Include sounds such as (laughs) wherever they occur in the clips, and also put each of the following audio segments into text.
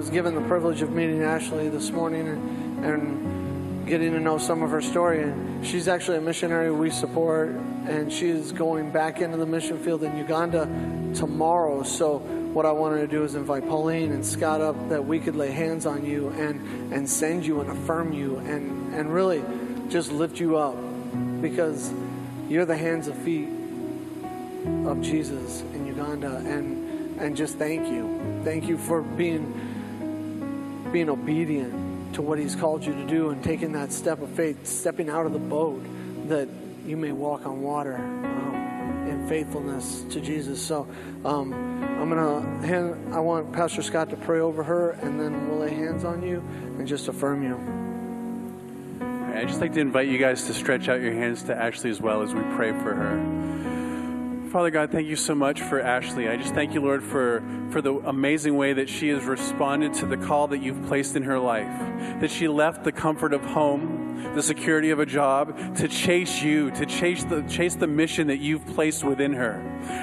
was given the privilege of meeting Ashley this morning and, and getting to know some of her story. And she's actually a missionary we support, and she is going back into the mission field in Uganda tomorrow. So, what I wanted to do is invite Pauline and Scott up that we could lay hands on you and, and send you and affirm you and, and really just lift you up because you're the hands and feet of Jesus in Uganda. And and just thank you. Thank you for being being obedient to what he's called you to do and taking that step of faith, stepping out of the boat that you may walk on water um, in faithfulness to Jesus. So um, I'm gonna hand. I want Pastor Scott to pray over her, and then we'll lay hands on you and just affirm you. I'd just like to invite you guys to stretch out your hands to Ashley as well as we pray for her. Father God, thank you so much for Ashley. I just thank you, Lord, for, for the amazing way that she has responded to the call that you've placed in her life. That she left the comfort of home, the security of a job, to chase you, to chase the, chase the mission that you've placed within her.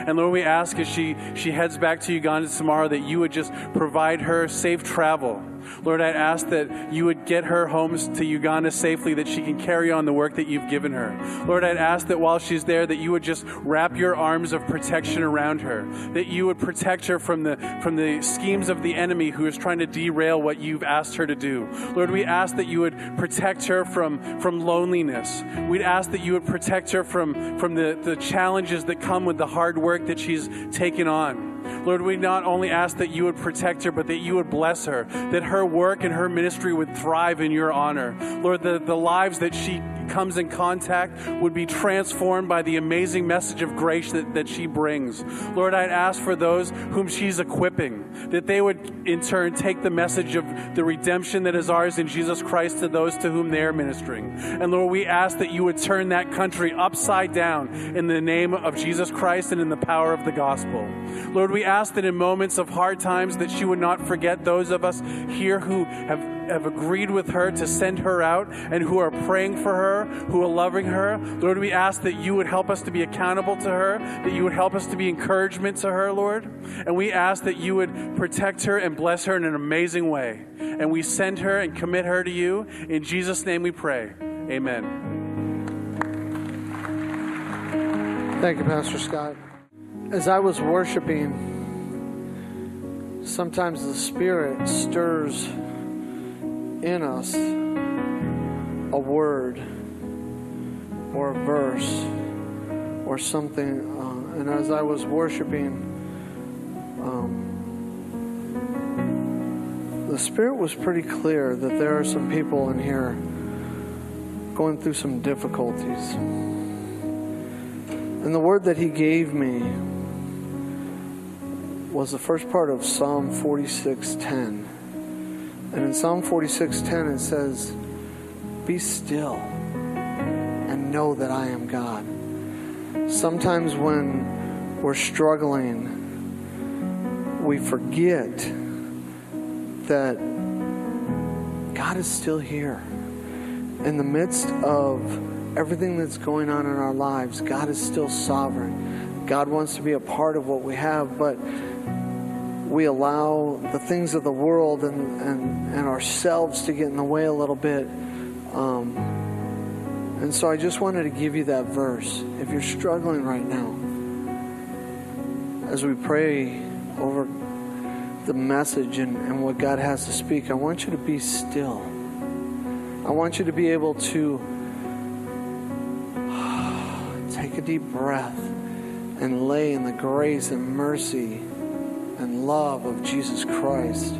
And Lord, we ask as she, she heads back to Uganda tomorrow that you would just provide her safe travel Lord, I ask that you would get her home to Uganda safely, that she can carry on the work that you've given her. Lord, I'd ask that while she's there, that you would just wrap your arms of protection around her, that you would protect her from the, from the schemes of the enemy who is trying to derail what you've asked her to do. Lord, we ask that you would protect her from, from loneliness. We'd ask that you would protect her from, from the, the challenges that come with the hard work that she's taken on. Lord, we not only ask that you would protect her, but that you would bless her, that her work and her ministry would thrive in your honor. Lord, the, the lives that she comes in contact would be transformed by the amazing message of grace that, that she brings. Lord, I'd ask for those whom she's equipping, that they would in turn take the message of the redemption that is ours in Jesus Christ to those to whom they are ministering. And Lord, we ask that you would turn that country upside down in the name of Jesus Christ and in the power of the gospel. Lord, we ask that in moments of hard times that she would not forget those of us here who have have agreed with her to send her out and who are praying for her, who are loving her. Lord, we ask that you would help us to be accountable to her, that you would help us to be encouragement to her, Lord. And we ask that you would protect her and bless her in an amazing way. And we send her and commit her to you. In Jesus' name we pray. Amen. Thank you, Pastor Scott. As I was worshiping, sometimes the Spirit stirs in us a word or a verse or something. Uh, and as I was worshiping, um, the Spirit was pretty clear that there are some people in here going through some difficulties. And the word that He gave me was the first part of Psalm 46:10. And in Psalm 46:10 it says, "Be still and know that I am God." Sometimes when we're struggling, we forget that God is still here. In the midst of everything that's going on in our lives, God is still sovereign. God wants to be a part of what we have, but we allow the things of the world and, and, and ourselves to get in the way a little bit. Um, and so I just wanted to give you that verse. If you're struggling right now, as we pray over the message and, and what God has to speak, I want you to be still. I want you to be able to (sighs) take a deep breath and lay in the grace and mercy love of Jesus Christ.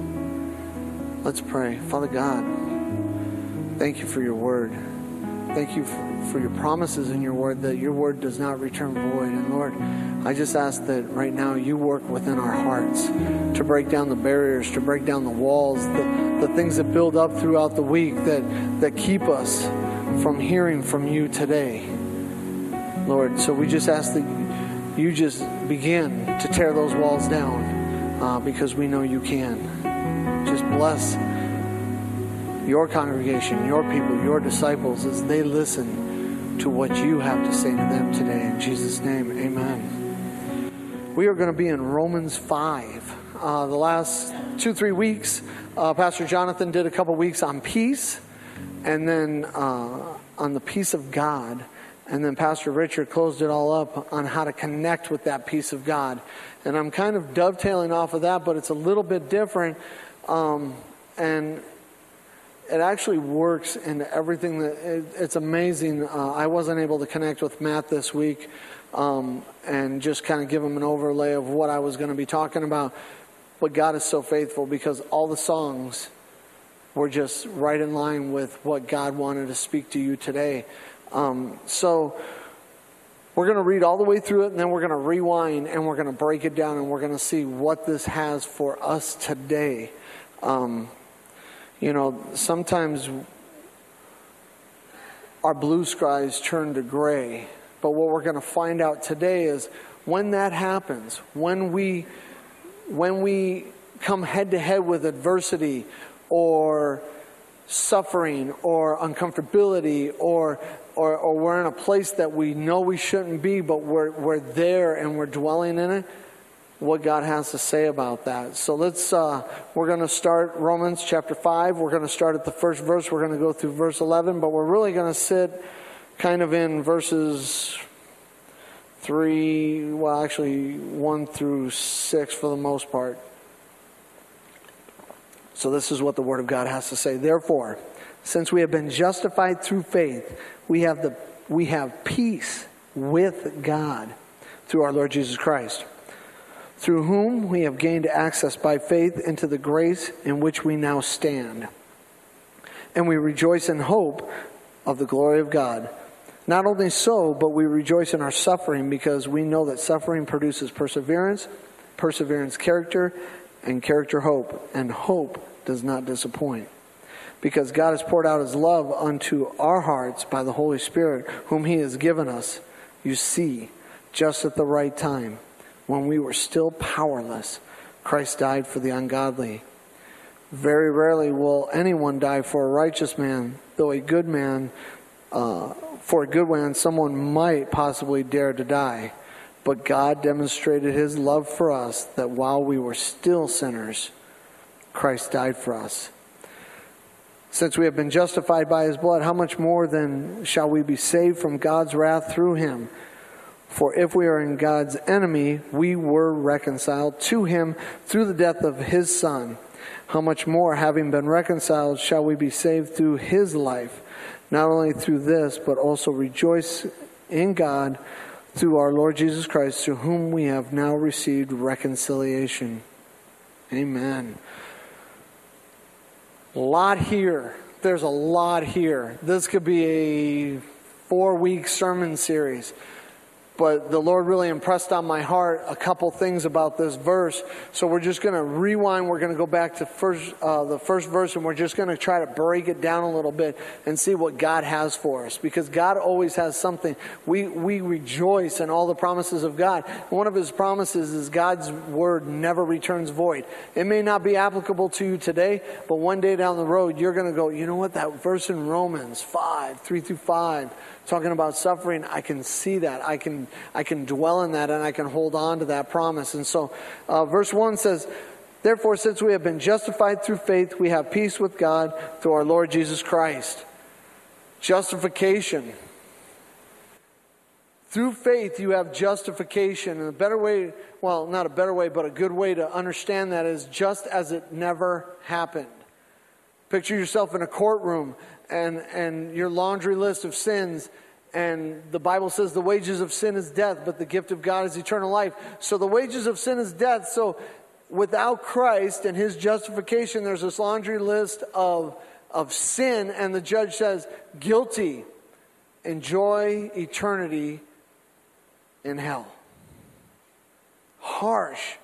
Let's pray. Father God, thank you for your word. Thank you for, your promises in your word that your word does not return void. And Lord, I just ask that right now you work within our hearts to break down the barriers, to break down the walls, the, the things that build up throughout the week that, that keep us from hearing from you today. Lord, so we just ask that you just begin to tear those walls down uh, because we know you can. Just bless your congregation, your people, your disciples as they listen to what you have to say to them today. In Jesus' name, amen. We are going to be in Romans 5. Uh, the last two, three weeks, Uh, Pastor Jonathan did a couple weeks on peace, and then uh, on the peace of God. And then Pastor Richard closed it all up on how to connect with that peace of God. And I'm kind of dovetailing off of that, but it's a little bit different. Um, and it actually works in everything that it, it's amazing. Uh, I wasn't able to connect with Matt this week um, and just kind of give him an overlay of what I was going to be talking about. But God is so faithful because all the songs were just right in line with what God wanted to speak to you today. Um, so we're going to read all the way through it and then we're going to rewind and we're going to break it down and we're going to see what this has for us today. Um, you know, sometimes our blue skies turn to gray, but what we're going to find out today is when that happens, when we when we come head to head with adversity or suffering or uncomfortability or, or, or we're in a place that we know we shouldn't be, but we're, we're there and we're dwelling in it, what God has to say about that. So let's, uh, we're going to start Romans chapter 5. We're going to start at the first verse. We're going to go through verse 11, but we're really going to sit kind of in verses 3, well, actually 1 through 6 for the most part. So this is what the Word of God has to say. Therefore, since we have been justified through faith, we have, the, we have peace with God through our Lord Jesus Christ, through whom we have gained access by faith into the grace in which we now stand. And we rejoice in hope of the glory of God. Not only so, but we rejoice in our suffering because we know that suffering produces perseverance, perseverance, character, and character, hope. And hope does not disappoint. Because God has poured out his love unto our hearts by the Holy Spirit, whom he has given us. You see, just at the right time, when we were still powerless, Christ died for the ungodly. Very rarely will anyone die for a righteous man, though a good man, uh, for a good man, someone might possibly dare to die. But God demonstrated his love for us that while we were still sinners, Christ died for us. Since we have been justified by his blood, how much more then shall we be saved from God's wrath through him? For if we are in God's enemy, we were reconciled to him through the death of his Son. How much more, having been reconciled, shall we be saved through his life? Not only through this, but also rejoice in God through our Lord Jesus Christ, through whom we have now received reconciliation. Amen. A lot here. There's a lot here. This could be a four week sermon series but the Lord really impressed on my heart a couple things about this verse. So we're just going to rewind. We're going to go back to first, uh, the first verse, and we're just going to try to break it down a little bit and see what God has for us. Because God always has something. We we rejoice in all the promises of God. One of His promises is God's word never returns void. It may not be applicable to you today, but one day down the road, you're going to go. You know what? That verse in Romans five, three through five talking about suffering, I can see that. I can, I can dwell in that and I can hold on to that promise. And so, uh, verse 1 says, Therefore, since we have been justified through faith, we have peace with God through our Lord Jesus Christ. Justification. Through faith, you have justification. And a better way, well, not a better way, but a good way to understand that is just as it never happened. Picture yourself in a courtroom and, and your laundry list of sins. And the Bible says the wages of sin is death, but the gift of God is eternal life. So the wages of sin is death. So without Christ and his justification, there's this laundry list of, of sin, and the judge says, guilty, enjoy eternity in hell. Harsh.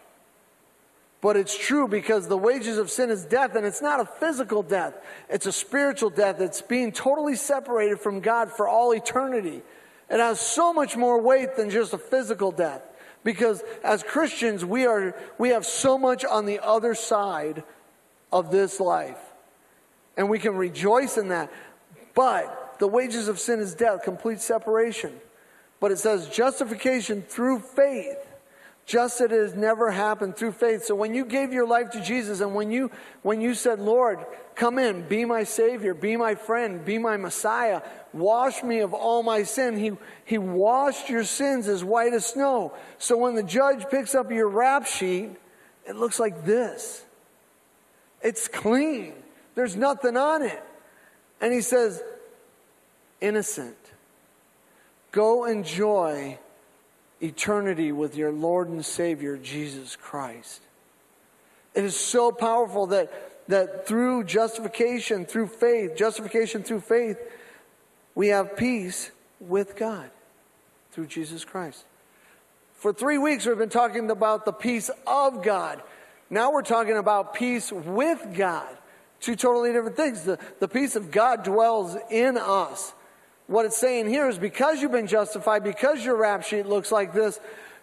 But it's true because the wages of sin is death, and it's not a physical death. It's a spiritual death. It's being totally separated from God for all eternity. It has so much more weight than just a physical death. Because as Christians, we, are, we have so much on the other side of this life. And we can rejoice in that. But the wages of sin is death, complete separation. But it says justification through faith just as it has never happened through faith. So when you gave your life to Jesus and when you when you said, "Lord, come in, be my savior, be my friend, be my Messiah, wash me of all my sin." He he washed your sins as white as snow. So when the judge picks up your rap sheet, it looks like this. It's clean. There's nothing on it. And he says, "Innocent. Go enjoy eternity with your Lord and Savior, Jesus Christ. It is so powerful that, that through justification, through faith, justification through faith, we have peace with God through Jesus Christ. For three weeks, we've been talking about the peace of God. Now we're talking about peace with God. Two totally different things. The, the peace of God dwells in us. What it's saying here is because you've been justified, because your rap sheet looks like this,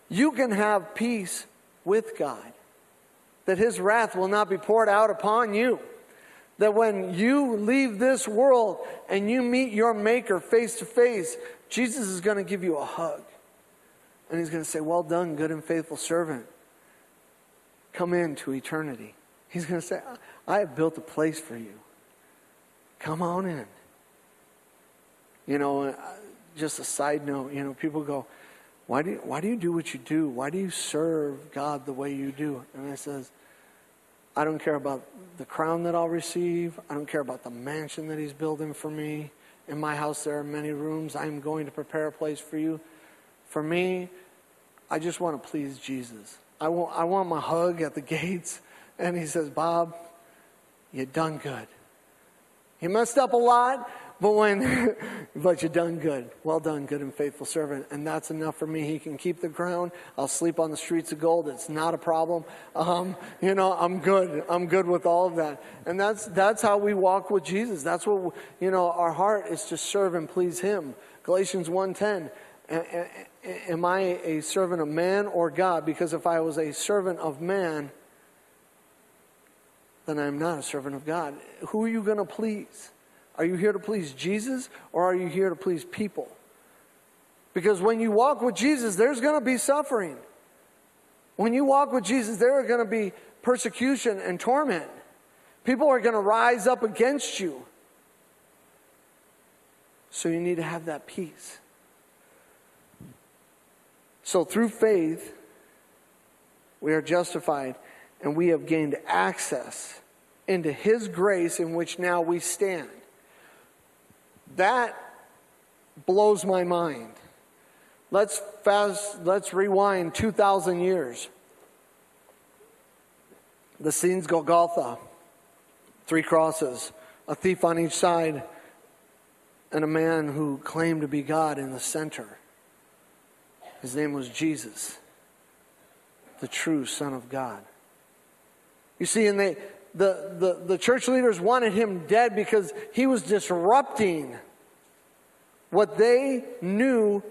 you can have peace with God. That His wrath will not be poured out upon you. That when you leave this world and you meet your Maker face to face, Jesus is going to give you a hug. And He's going to say, Well done, good and faithful servant. Come into eternity. He's going to say, I have built a place for you. Come on in. You know, uh, just a side note, you know, people go, why do, you, why do you do what you do? Why do you serve God the way you do? And I says, I don't care about the crown that I'll receive. I don't care about the mansion that he's building for me. In my house, there are many rooms. I'm going to prepare a place for you. For me, I just want to please Jesus. I want, I want my hug at the (laughs) gates. And he says, Bob, you done good. You messed up a lot, but when, (laughs) but you've done good. Well done, good and faithful servant. And that's enough for me. He can keep the crown. I'll sleep on the streets of gold. It's not a problem. Um, you know, I'm good. I'm good with all of that. And that's, that's how we walk with Jesus. That's what, you know, our heart is to serve and please Him. Galatians 1.10. Am I a servant of man or God? Because if I was a servant of man, then I'm not a servant of God. Who are you going to please? Are you here to please Jesus or are you here to please people? Because when you walk with Jesus, there's going to be suffering. When you walk with Jesus, there are going to be persecution and torment. People are going to rise up against you. So you need to have that peace. So through faith, we are justified and we have gained access into His grace in which now we stand. That blows my mind. Let's fast, let's rewind 2,000 years. The scene's Golgotha, three crosses, a thief on each side, and a man who claimed to be God in the center. His name was Jesus, the true Son of God. You see, and they, the, the, the church leaders wanted him dead because he was disrupting what they knew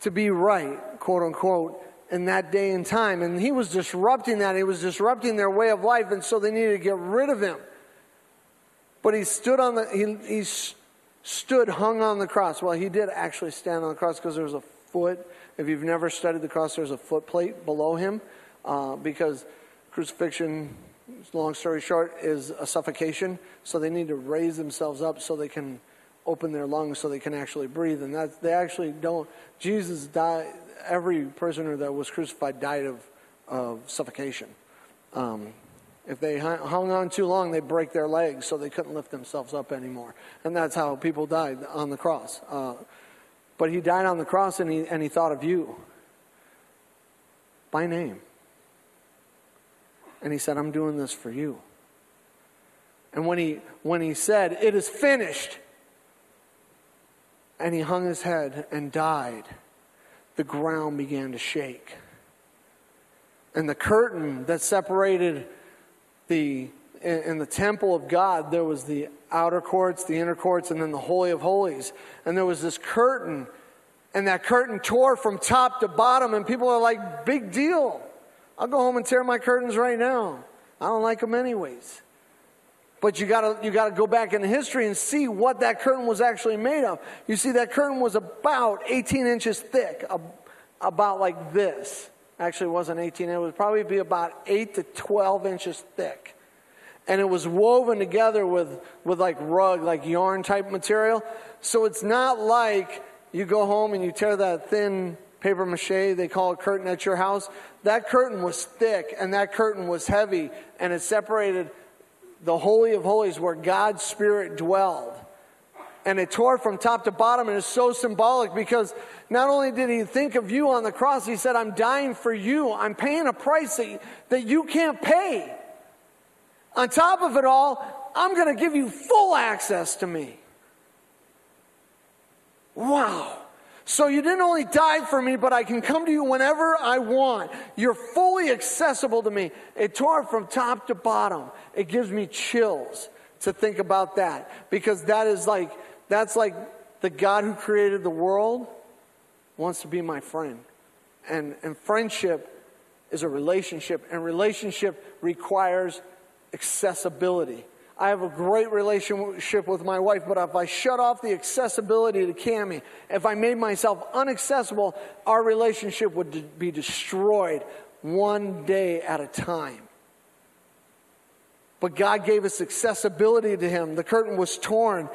to be right, quote unquote, in that day and time. And he was disrupting that. He was disrupting their way of life, and so they needed to get rid of him. But he stood on the, he, he stood hung on the cross. Well, he did actually stand on the cross because there was a foot. If you've never studied the cross, there's a foot plate below him uh, because crucifixion long story short, is a suffocation. So they need to raise themselves up so they can open their lungs so they can actually breathe. And that they actually don't. Jesus died. Every prisoner that was crucified died of, of suffocation. Um, if they hung on too long, they break their legs, so they couldn't lift themselves up anymore. And that's how people died on the cross. Uh, but he died on the cross, and he and he thought of you by name. And he said, I'm doing this for you. And when he, when he said, It is finished, and he hung his head and died, the ground began to shake. And the curtain that separated the, in the temple of God, there was the outer courts, the inner courts, and then the Holy of Holies. And there was this curtain, and that curtain tore from top to bottom, and people are like, big deal. I'll go home and tear my curtains right now. I don't like them anyways. But you gotta, you gotta go back in history and see what that curtain was actually made of. You see, that curtain was about 18 inches thick, about like this. Actually, it wasn't 18, it would probably be about 8 to 12 inches thick. And it was woven together with, with like rug, like yarn type material. So it's not like you go home and you tear that thin paper mache, they call a curtain at your house. That curtain was thick and that curtain was heavy and it separated the Holy of Holies where God's Spirit dwelled. And it tore from top to bottom and it's so symbolic because not only did he think of you on the cross he said i'm dying for you. I'm paying a price that, that you can't pay. On top of it all i'm going to give you full access to me. Wow so you didn't only die for me, but I can come to you whenever I want. You're fully accessible to me. It tore from top to bottom. It gives me chills to think about that because that is like that's like the God who created the world wants to be my friend. And, and friendship is a relationship, and relationship requires accessibility. I have a great relationship with my wife, but if I shut off the accessibility to Cami, if I made myself unaccessible, our relationship would be destroyed one day at a time. But God gave us accessibility to Him. The curtain was torn,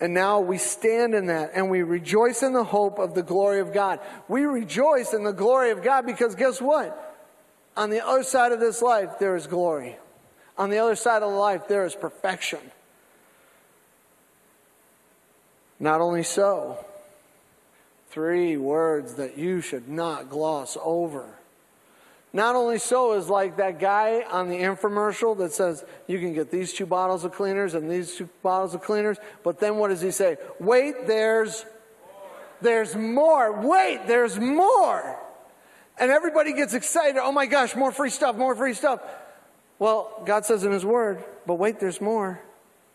and now we stand in that and we rejoice in the hope of the glory of God. We rejoice in the glory of God because guess what? On the other side of this life, there is glory. On the other side of life, there is perfection. Not only so, three words that you should not gloss over. Not only so is like that guy on the infomercial that says you can get these two bottles of cleaners and these two bottles of cleaners, but then what does he say? Wait, there's there's more. Wait, there's more. And everybody gets excited. Oh my gosh, more free stuff, more free stuff. Well, God says in his word, but wait, there's more.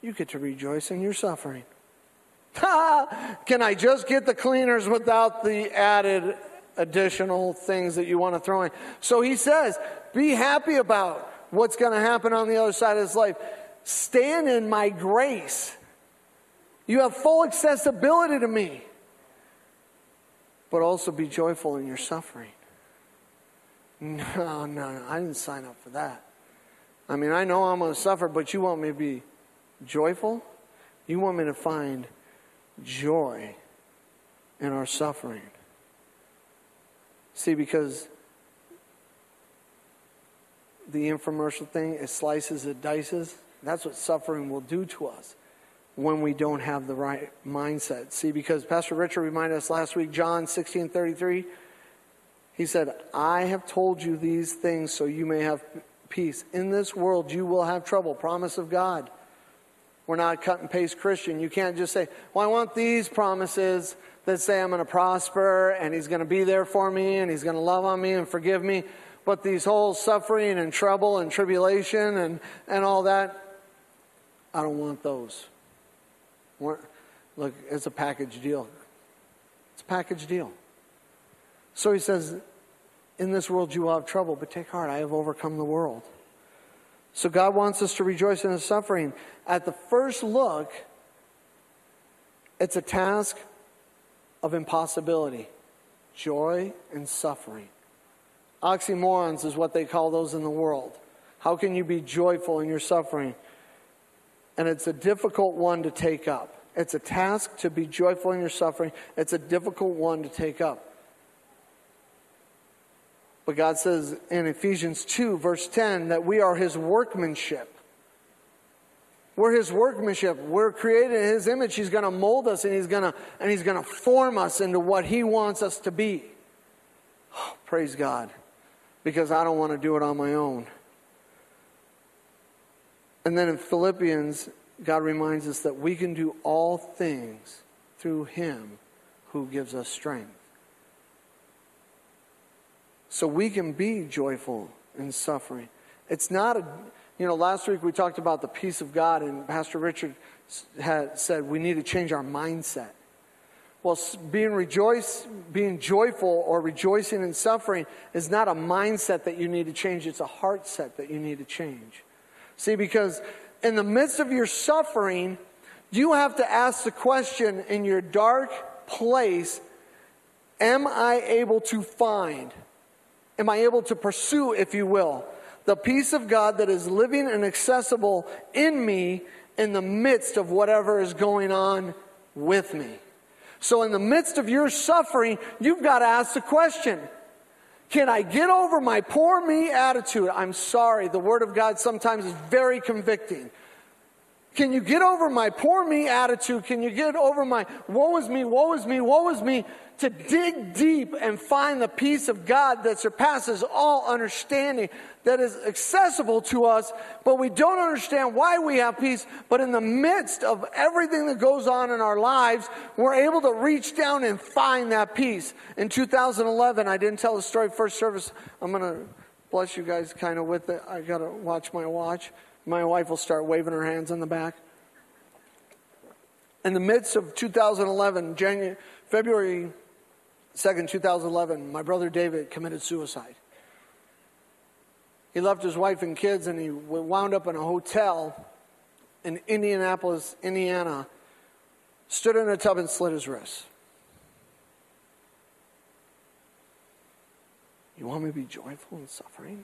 You get to rejoice in your suffering. (laughs) Can I just get the cleaners without the added additional things that you want to throw in. So he says, be happy about what's going to happen on the other side of this life. Stand in my grace. You have full accessibility to me. But also be joyful in your suffering. (laughs) No, no, no. I didn't sign up for that. I mean, I know I'm going to suffer, but you want me to be joyful? You want me to find joy in our suffering. See, because the infomercial thing, it slices, it dices. That's what suffering will do to us when we don't have the right mindset. See, because Pastor Richard reminded us last week, John 16 33, he said, I have told you these things so you may have peace. In this world, you will have trouble. Promise of God. We're not cut and paste Christian. You can't just say, Well, I want these promises that say I'm going to prosper and He's going to be there for me and He's going to love on me and forgive me. But these whole suffering and trouble and tribulation and, and all that, I don't want those. Look, it's a package deal. It's a package deal. So he says, In this world you will have trouble, but take heart, I have overcome the world. So God wants us to rejoice in his suffering. At the first look, it's a task of impossibility, joy and suffering. Oxymorons is what they call those in the world. How can you be joyful in your suffering? And it's a difficult one to take up. It's a task to be joyful in your suffering. It's a difficult one to take up. But God says in Ephesians 2, verse 10, that we are His workmanship. We're his workmanship. We're created in his image. He's going to mold us and he's going to and he's going to form us into what he wants us to be. Oh, praise God. Because I don't want to do it on my own. And then in Philippians, God reminds us that we can do all things through him who gives us strength. So we can be joyful in suffering. It's not a you know, last week we talked about the peace of God, and Pastor Richard had said we need to change our mindset. Well, being rejoice, being joyful or rejoicing in suffering is not a mindset that you need to change, it's a heart set that you need to change. See, because in the midst of your suffering, you have to ask the question in your dark place am I able to find, am I able to pursue, if you will, the peace of God that is living and accessible in me in the midst of whatever is going on with me? So, in the midst of your suffering, you've got to ask the question Can I get over my poor me attitude? I'm sorry, the Word of God sometimes is very convicting. Can you get over my poor me attitude? Can you get over my woe is me, woe is me, woe is me? To dig deep and find the peace of God that surpasses all understanding, that is accessible to us, but we don't understand why we have peace. But in the midst of everything that goes on in our lives, we're able to reach down and find that peace. In 2011, I didn't tell the story first service. I'm going to bless you guys kind of with it. I got to watch my watch. My wife will start waving her hands in the back. In the midst of 2011, January, February 2nd, 2011, my brother David committed suicide. He left his wife and kids and he wound up in a hotel in Indianapolis, Indiana, stood in a tub and slit his wrist. You want me to be joyful in suffering?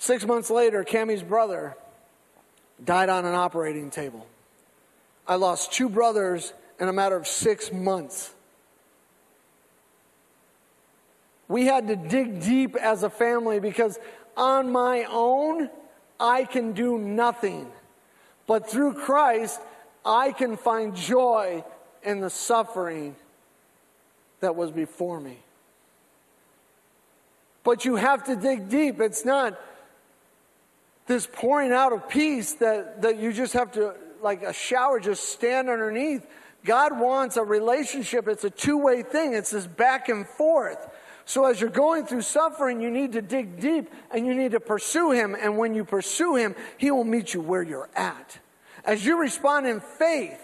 Six months later, Cammy's brother died on an operating table. I lost two brothers in a matter of six months. We had to dig deep as a family because on my own, I can do nothing. But through Christ, I can find joy in the suffering that was before me. But you have to dig deep. It's not this pouring out of peace that, that you just have to, like a shower, just stand underneath. God wants a relationship. It's a two way thing, it's this back and forth. So, as you're going through suffering, you need to dig deep and you need to pursue Him. And when you pursue Him, He will meet you where you're at. As you respond in faith,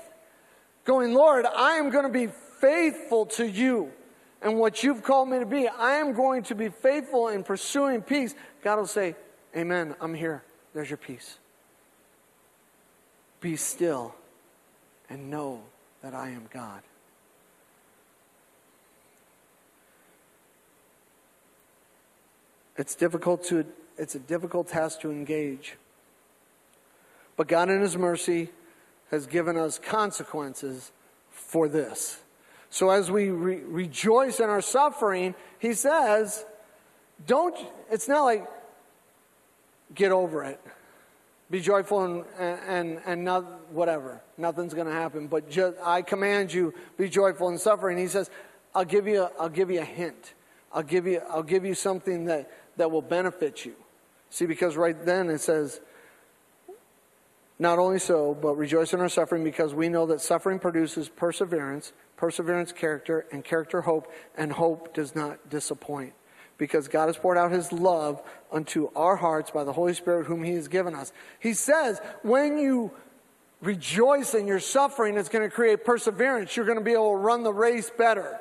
going, Lord, I am going to be faithful to you and what you've called me to be. I am going to be faithful in pursuing peace. God will say, Amen, I'm here. There's your peace. Be still and know that I am God. It's difficult to it's a difficult task to engage. But God in his mercy has given us consequences for this. So as we re- rejoice in our suffering, he says, don't it's not like get over it. Be joyful and, and, and not whatever. Nothing's going to happen. But just, I command you, be joyful in suffering. He says, I'll give you, a, I'll give you a hint. I'll give you, I'll give you something that, that will benefit you. See, because right then it says, not only so, but rejoice in our suffering because we know that suffering produces perseverance, perseverance, character, and character, hope, and hope does not disappoint because God has poured out his love unto our hearts by the Holy Spirit whom he has given us. He says, when you rejoice in your suffering, it's going to create perseverance. You're going to be able to run the race better.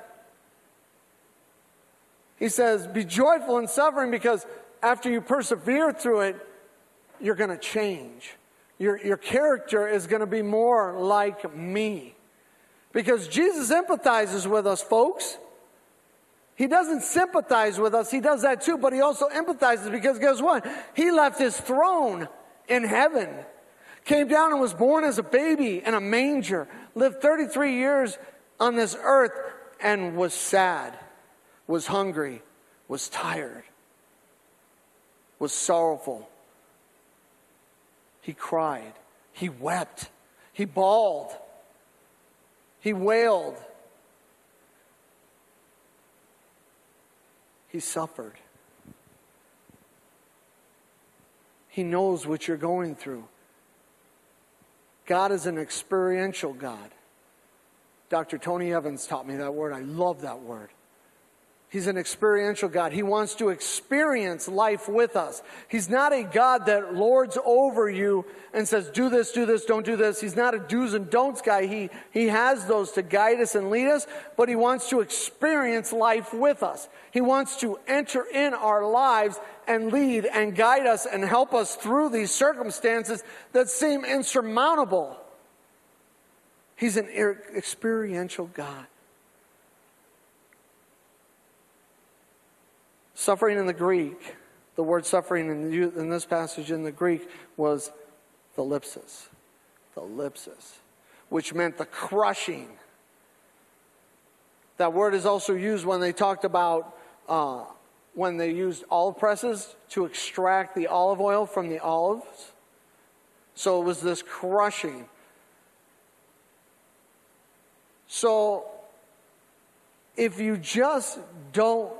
He says, be joyful in suffering because after you persevere through it, you're going to change. Your, your character is going to be more like me. Because Jesus empathizes with us, folks. He doesn't sympathize with us. He does that too, but he also empathizes because guess what? He left his throne in heaven, came down and was born as a baby in a manger, lived 33 years on this earth, and was sad, was hungry, was tired, was sorrowful. He cried, he wept, he bawled, he wailed. He suffered. He knows what you're going through. God is an experiential God. Dr. Tony Evans taught me that word. I love that word. He's an experiential God. He wants to experience life with us. He's not a God that lords over you and says, do this, do this, don't do this. He's not a do's and don'ts guy. He, he has those to guide us and lead us, but he wants to experience life with us. He wants to enter in our lives and lead and guide us and help us through these circumstances that seem insurmountable. He's an experiential God. Suffering in the Greek, the word suffering in, in this passage in the Greek was thalipsis. Thalipsis, which meant the crushing. That word is also used when they talked about uh, when they used olive presses to extract the olive oil from the olives. So it was this crushing. So if you just don't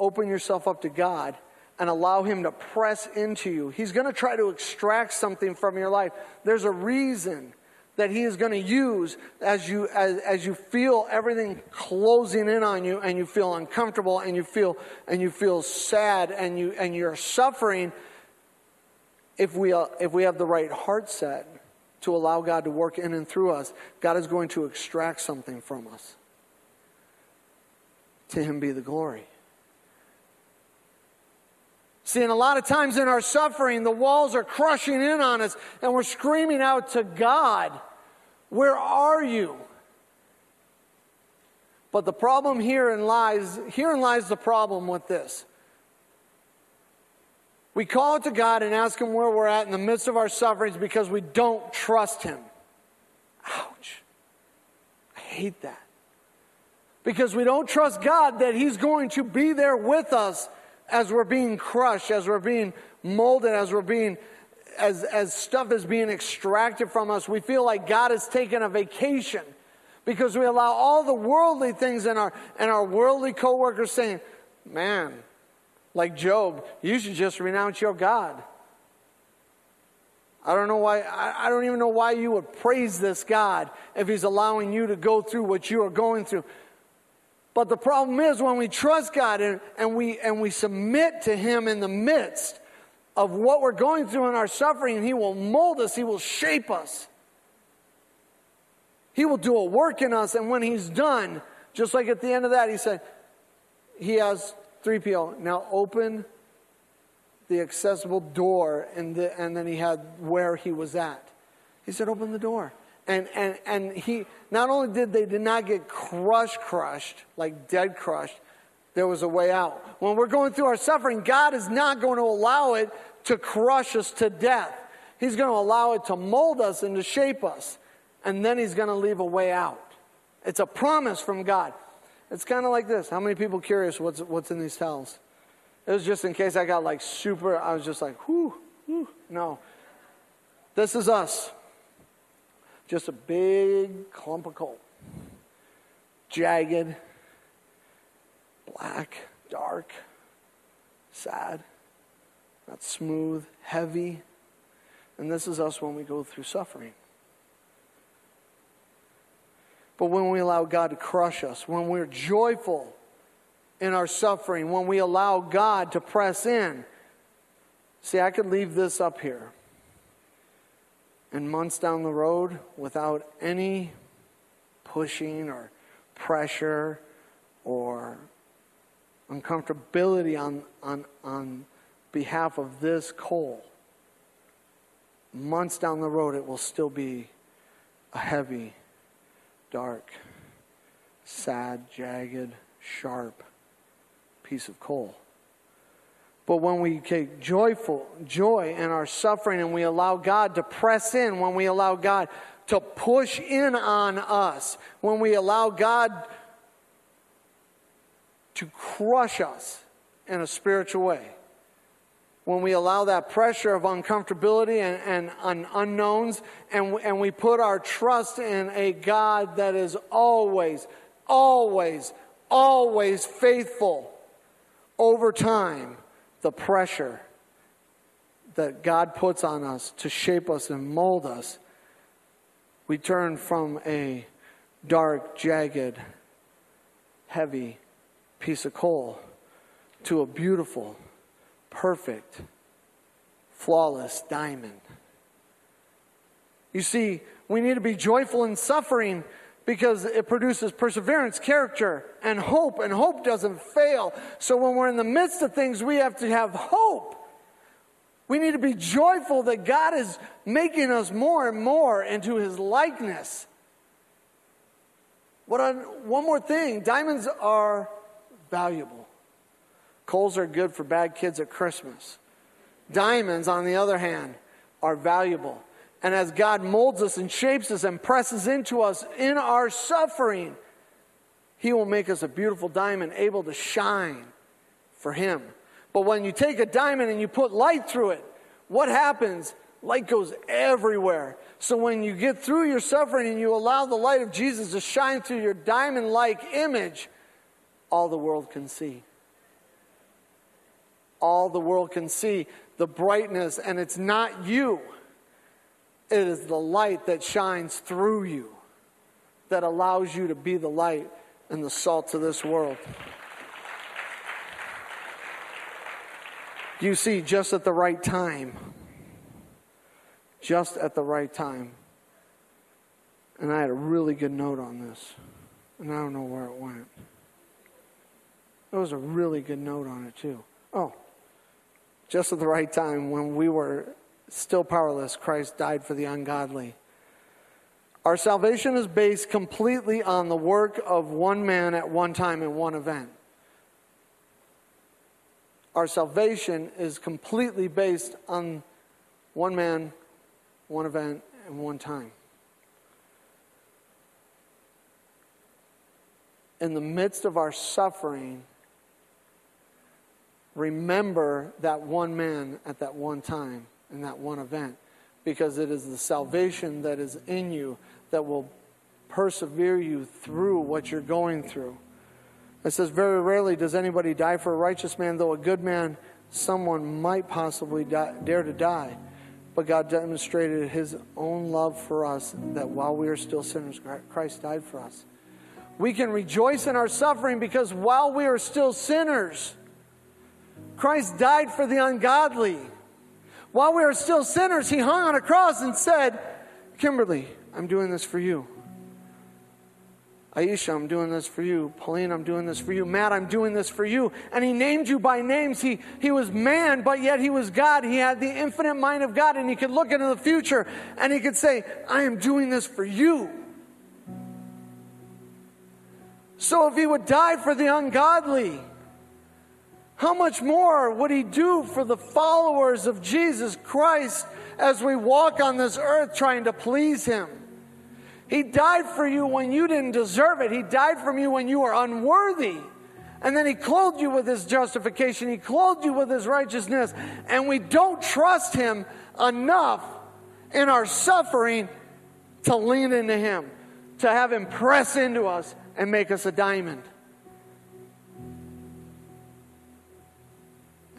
open yourself up to God and allow Him to press into you, He's going to try to extract something from your life. There's a reason that He is going to use as you, as, as you feel everything closing in on you and you feel uncomfortable and you feel, and you feel sad and, you, and you're suffering. If we, uh, if we have the right heart set to allow God to work in and through us, God is going to extract something from us. To Him be the glory. See, and a lot of times in our suffering, the walls are crushing in on us, and we're screaming out to God, Where are you? But the problem herein lies, herein lies the problem with this. We call it to God and ask Him where we're at in the midst of our sufferings because we don't trust Him. Ouch. I hate that. Because we don't trust God that He's going to be there with us as we're being crushed, as we're being molded, as we're being, as, as stuff is being extracted from us, we feel like God has taken a vacation because we allow all the worldly things in our, and our worldly coworkers saying, man, like Job, you should just renounce your God. I don't know why, I, I don't even know why you would praise this God if He's allowing you to go through what you are going through. But the problem is when we trust God and, and, we, and we submit to Him in the midst of what we're going through in our suffering, He will mold us, He will shape us. He will do a work in us, and when He's done, just like at the end of that, He said, He has 3PO. Now open the accessible door, and, the, and then He had where He was at. He said, Open the door. And, and, and he, not only did they did not get crushed, crushed, like dead crushed, there was a way out. When we're going through our suffering, God is not going to allow it to crush us to death. He's going to allow it to mold us and to shape us. And then He's going to leave a way out. It's a promise from God. It's kind of like this. How many people curious what's, what's in these towels? It was just in case I got like super, I was just like, whoo, whoo. No. This is us. Just a big clump of coal. Jagged, black, dark, sad, not smooth, heavy. And this is us when we go through suffering. But when we allow God to crush us, when we're joyful in our suffering, when we allow God to press in, see, I could leave this up here and months down the road without any pushing or pressure or uncomfortability on, on, on behalf of this coal, months down the road, it will still be a heavy, dark, sad, jagged, sharp piece of coal. But when we take joyful joy in our suffering and we allow God to press in, when we allow God to push in on us, when we allow God to crush us in a spiritual way, when we allow that pressure of uncomfortability and, and, and unknowns, and, and we put our trust in a God that is always, always, always faithful over time the pressure that God puts on us to shape us and mold us, we turn from a dark, jagged, heavy piece of coal to a beautiful, perfect, flawless diamond. You see, we need to be joyful in suffering because it produces perseverance, character, and hope, and hope doesn't fail. So when we're in the midst of things, we have to have hope. We need to be joyful that God is making us more and more into his likeness. What on, one more thing diamonds are valuable. Coals are good for bad kids at Christmas. Diamonds, on the other hand, are valuable. And as God molds us and shapes us and presses into us in our suffering, He will make us a beautiful diamond able to shine for Him. But when you take a diamond and you put light through it, what happens? Light goes everywhere. So when you get through your suffering and you allow the light of Jesus to shine through your diamond like image, all the world can see. All the world can see the brightness, and it's not you, it is the light that shines through you that allows you to be the light and the salt to this world. You see, just at the right time, just at the right time. And I had a really good note on this, and I don't know where it went. There was a really good note on it, too. Oh, just at the right time when we were still powerless, Christ died for the ungodly. Our salvation is based completely on the work of one man at one time in one event. Our salvation is completely based on one man, one event, and one time. In the midst of our suffering, remember that one man at that one time in that one event because it is the salvation that is in you that will persevere you through what you're going through. It says, Very rarely does anybody die for a righteous man, though a good man, someone might possibly die, dare to die. But God demonstrated his own love for us that while we are still sinners, Christ died for us. We can rejoice in our suffering because while we are still sinners, Christ died for the ungodly. While we are still sinners, he hung on a cross and said, Kimberly, I'm doing this for you. Aisha, I'm doing this for you. Pauline, I'm doing this for you. Matt, I'm doing this for you. And he named you by names. He, he was man, but yet he was God. He had the infinite mind of God, and he could look into the future and he could say, I am doing this for you. So if he would die for the ungodly, how much more would he do for the followers of Jesus Christ as we walk on this earth trying to please him? He died for you when you didn't deserve it. He died for you when you were unworthy. And then he clothed you with his justification. He clothed you with his righteousness. And we don't trust him enough in our suffering to lean into him, to have him press into us and make us a diamond.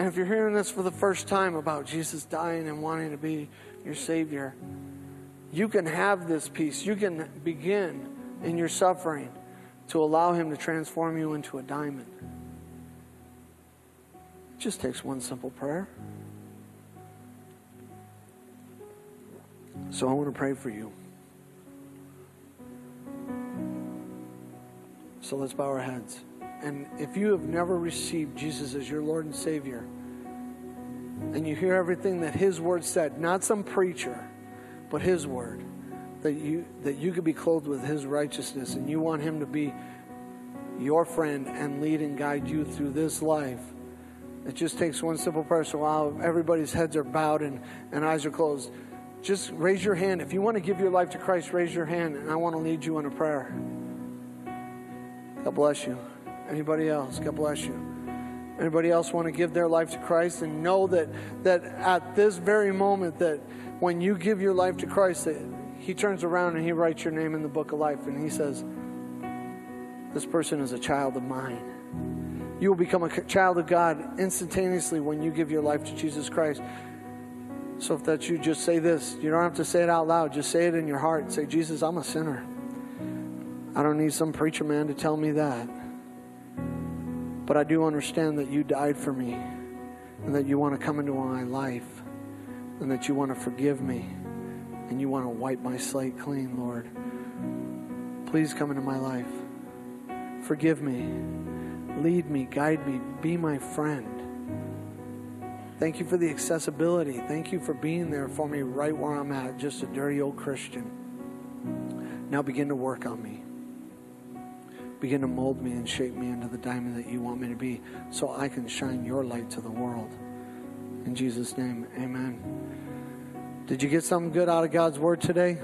And if you're hearing this for the first time about Jesus dying and wanting to be your Savior, you can have this peace. You can begin in your suffering to allow Him to transform you into a diamond. It just takes one simple prayer. So I want to pray for you. So let's bow our heads. And if you have never received Jesus as your Lord and Savior, and you hear everything that His Word said, not some preacher, but His Word, that you, that you could be clothed with His righteousness, and you want Him to be your friend and lead and guide you through this life, it just takes one simple prayer. So while everybody's heads are bowed and, and eyes are closed, just raise your hand. If you want to give your life to Christ, raise your hand, and I want to lead you in a prayer. God bless you. Anybody else? God bless you. Anybody else want to give their life to Christ and know that that at this very moment that when you give your life to Christ that he turns around and he writes your name in the book of life and he says this person is a child of mine. You will become a child of God instantaneously when you give your life to Jesus Christ. So if that's you, just say this. You don't have to say it out loud. Just say it in your heart. Say, Jesus, I'm a sinner. I don't need some preacher man to tell me that. But I do understand that you died for me and that you want to come into my life and that you want to forgive me and you want to wipe my slate clean, Lord. Please come into my life. Forgive me. Lead me, guide me, be my friend. Thank you for the accessibility. Thank you for being there for me right where I'm at, just a dirty old Christian. Now begin to work on me. Begin to mold me and shape me into the diamond that you want me to be so I can shine your light to the world. In Jesus' name, amen. Did you get something good out of God's word today?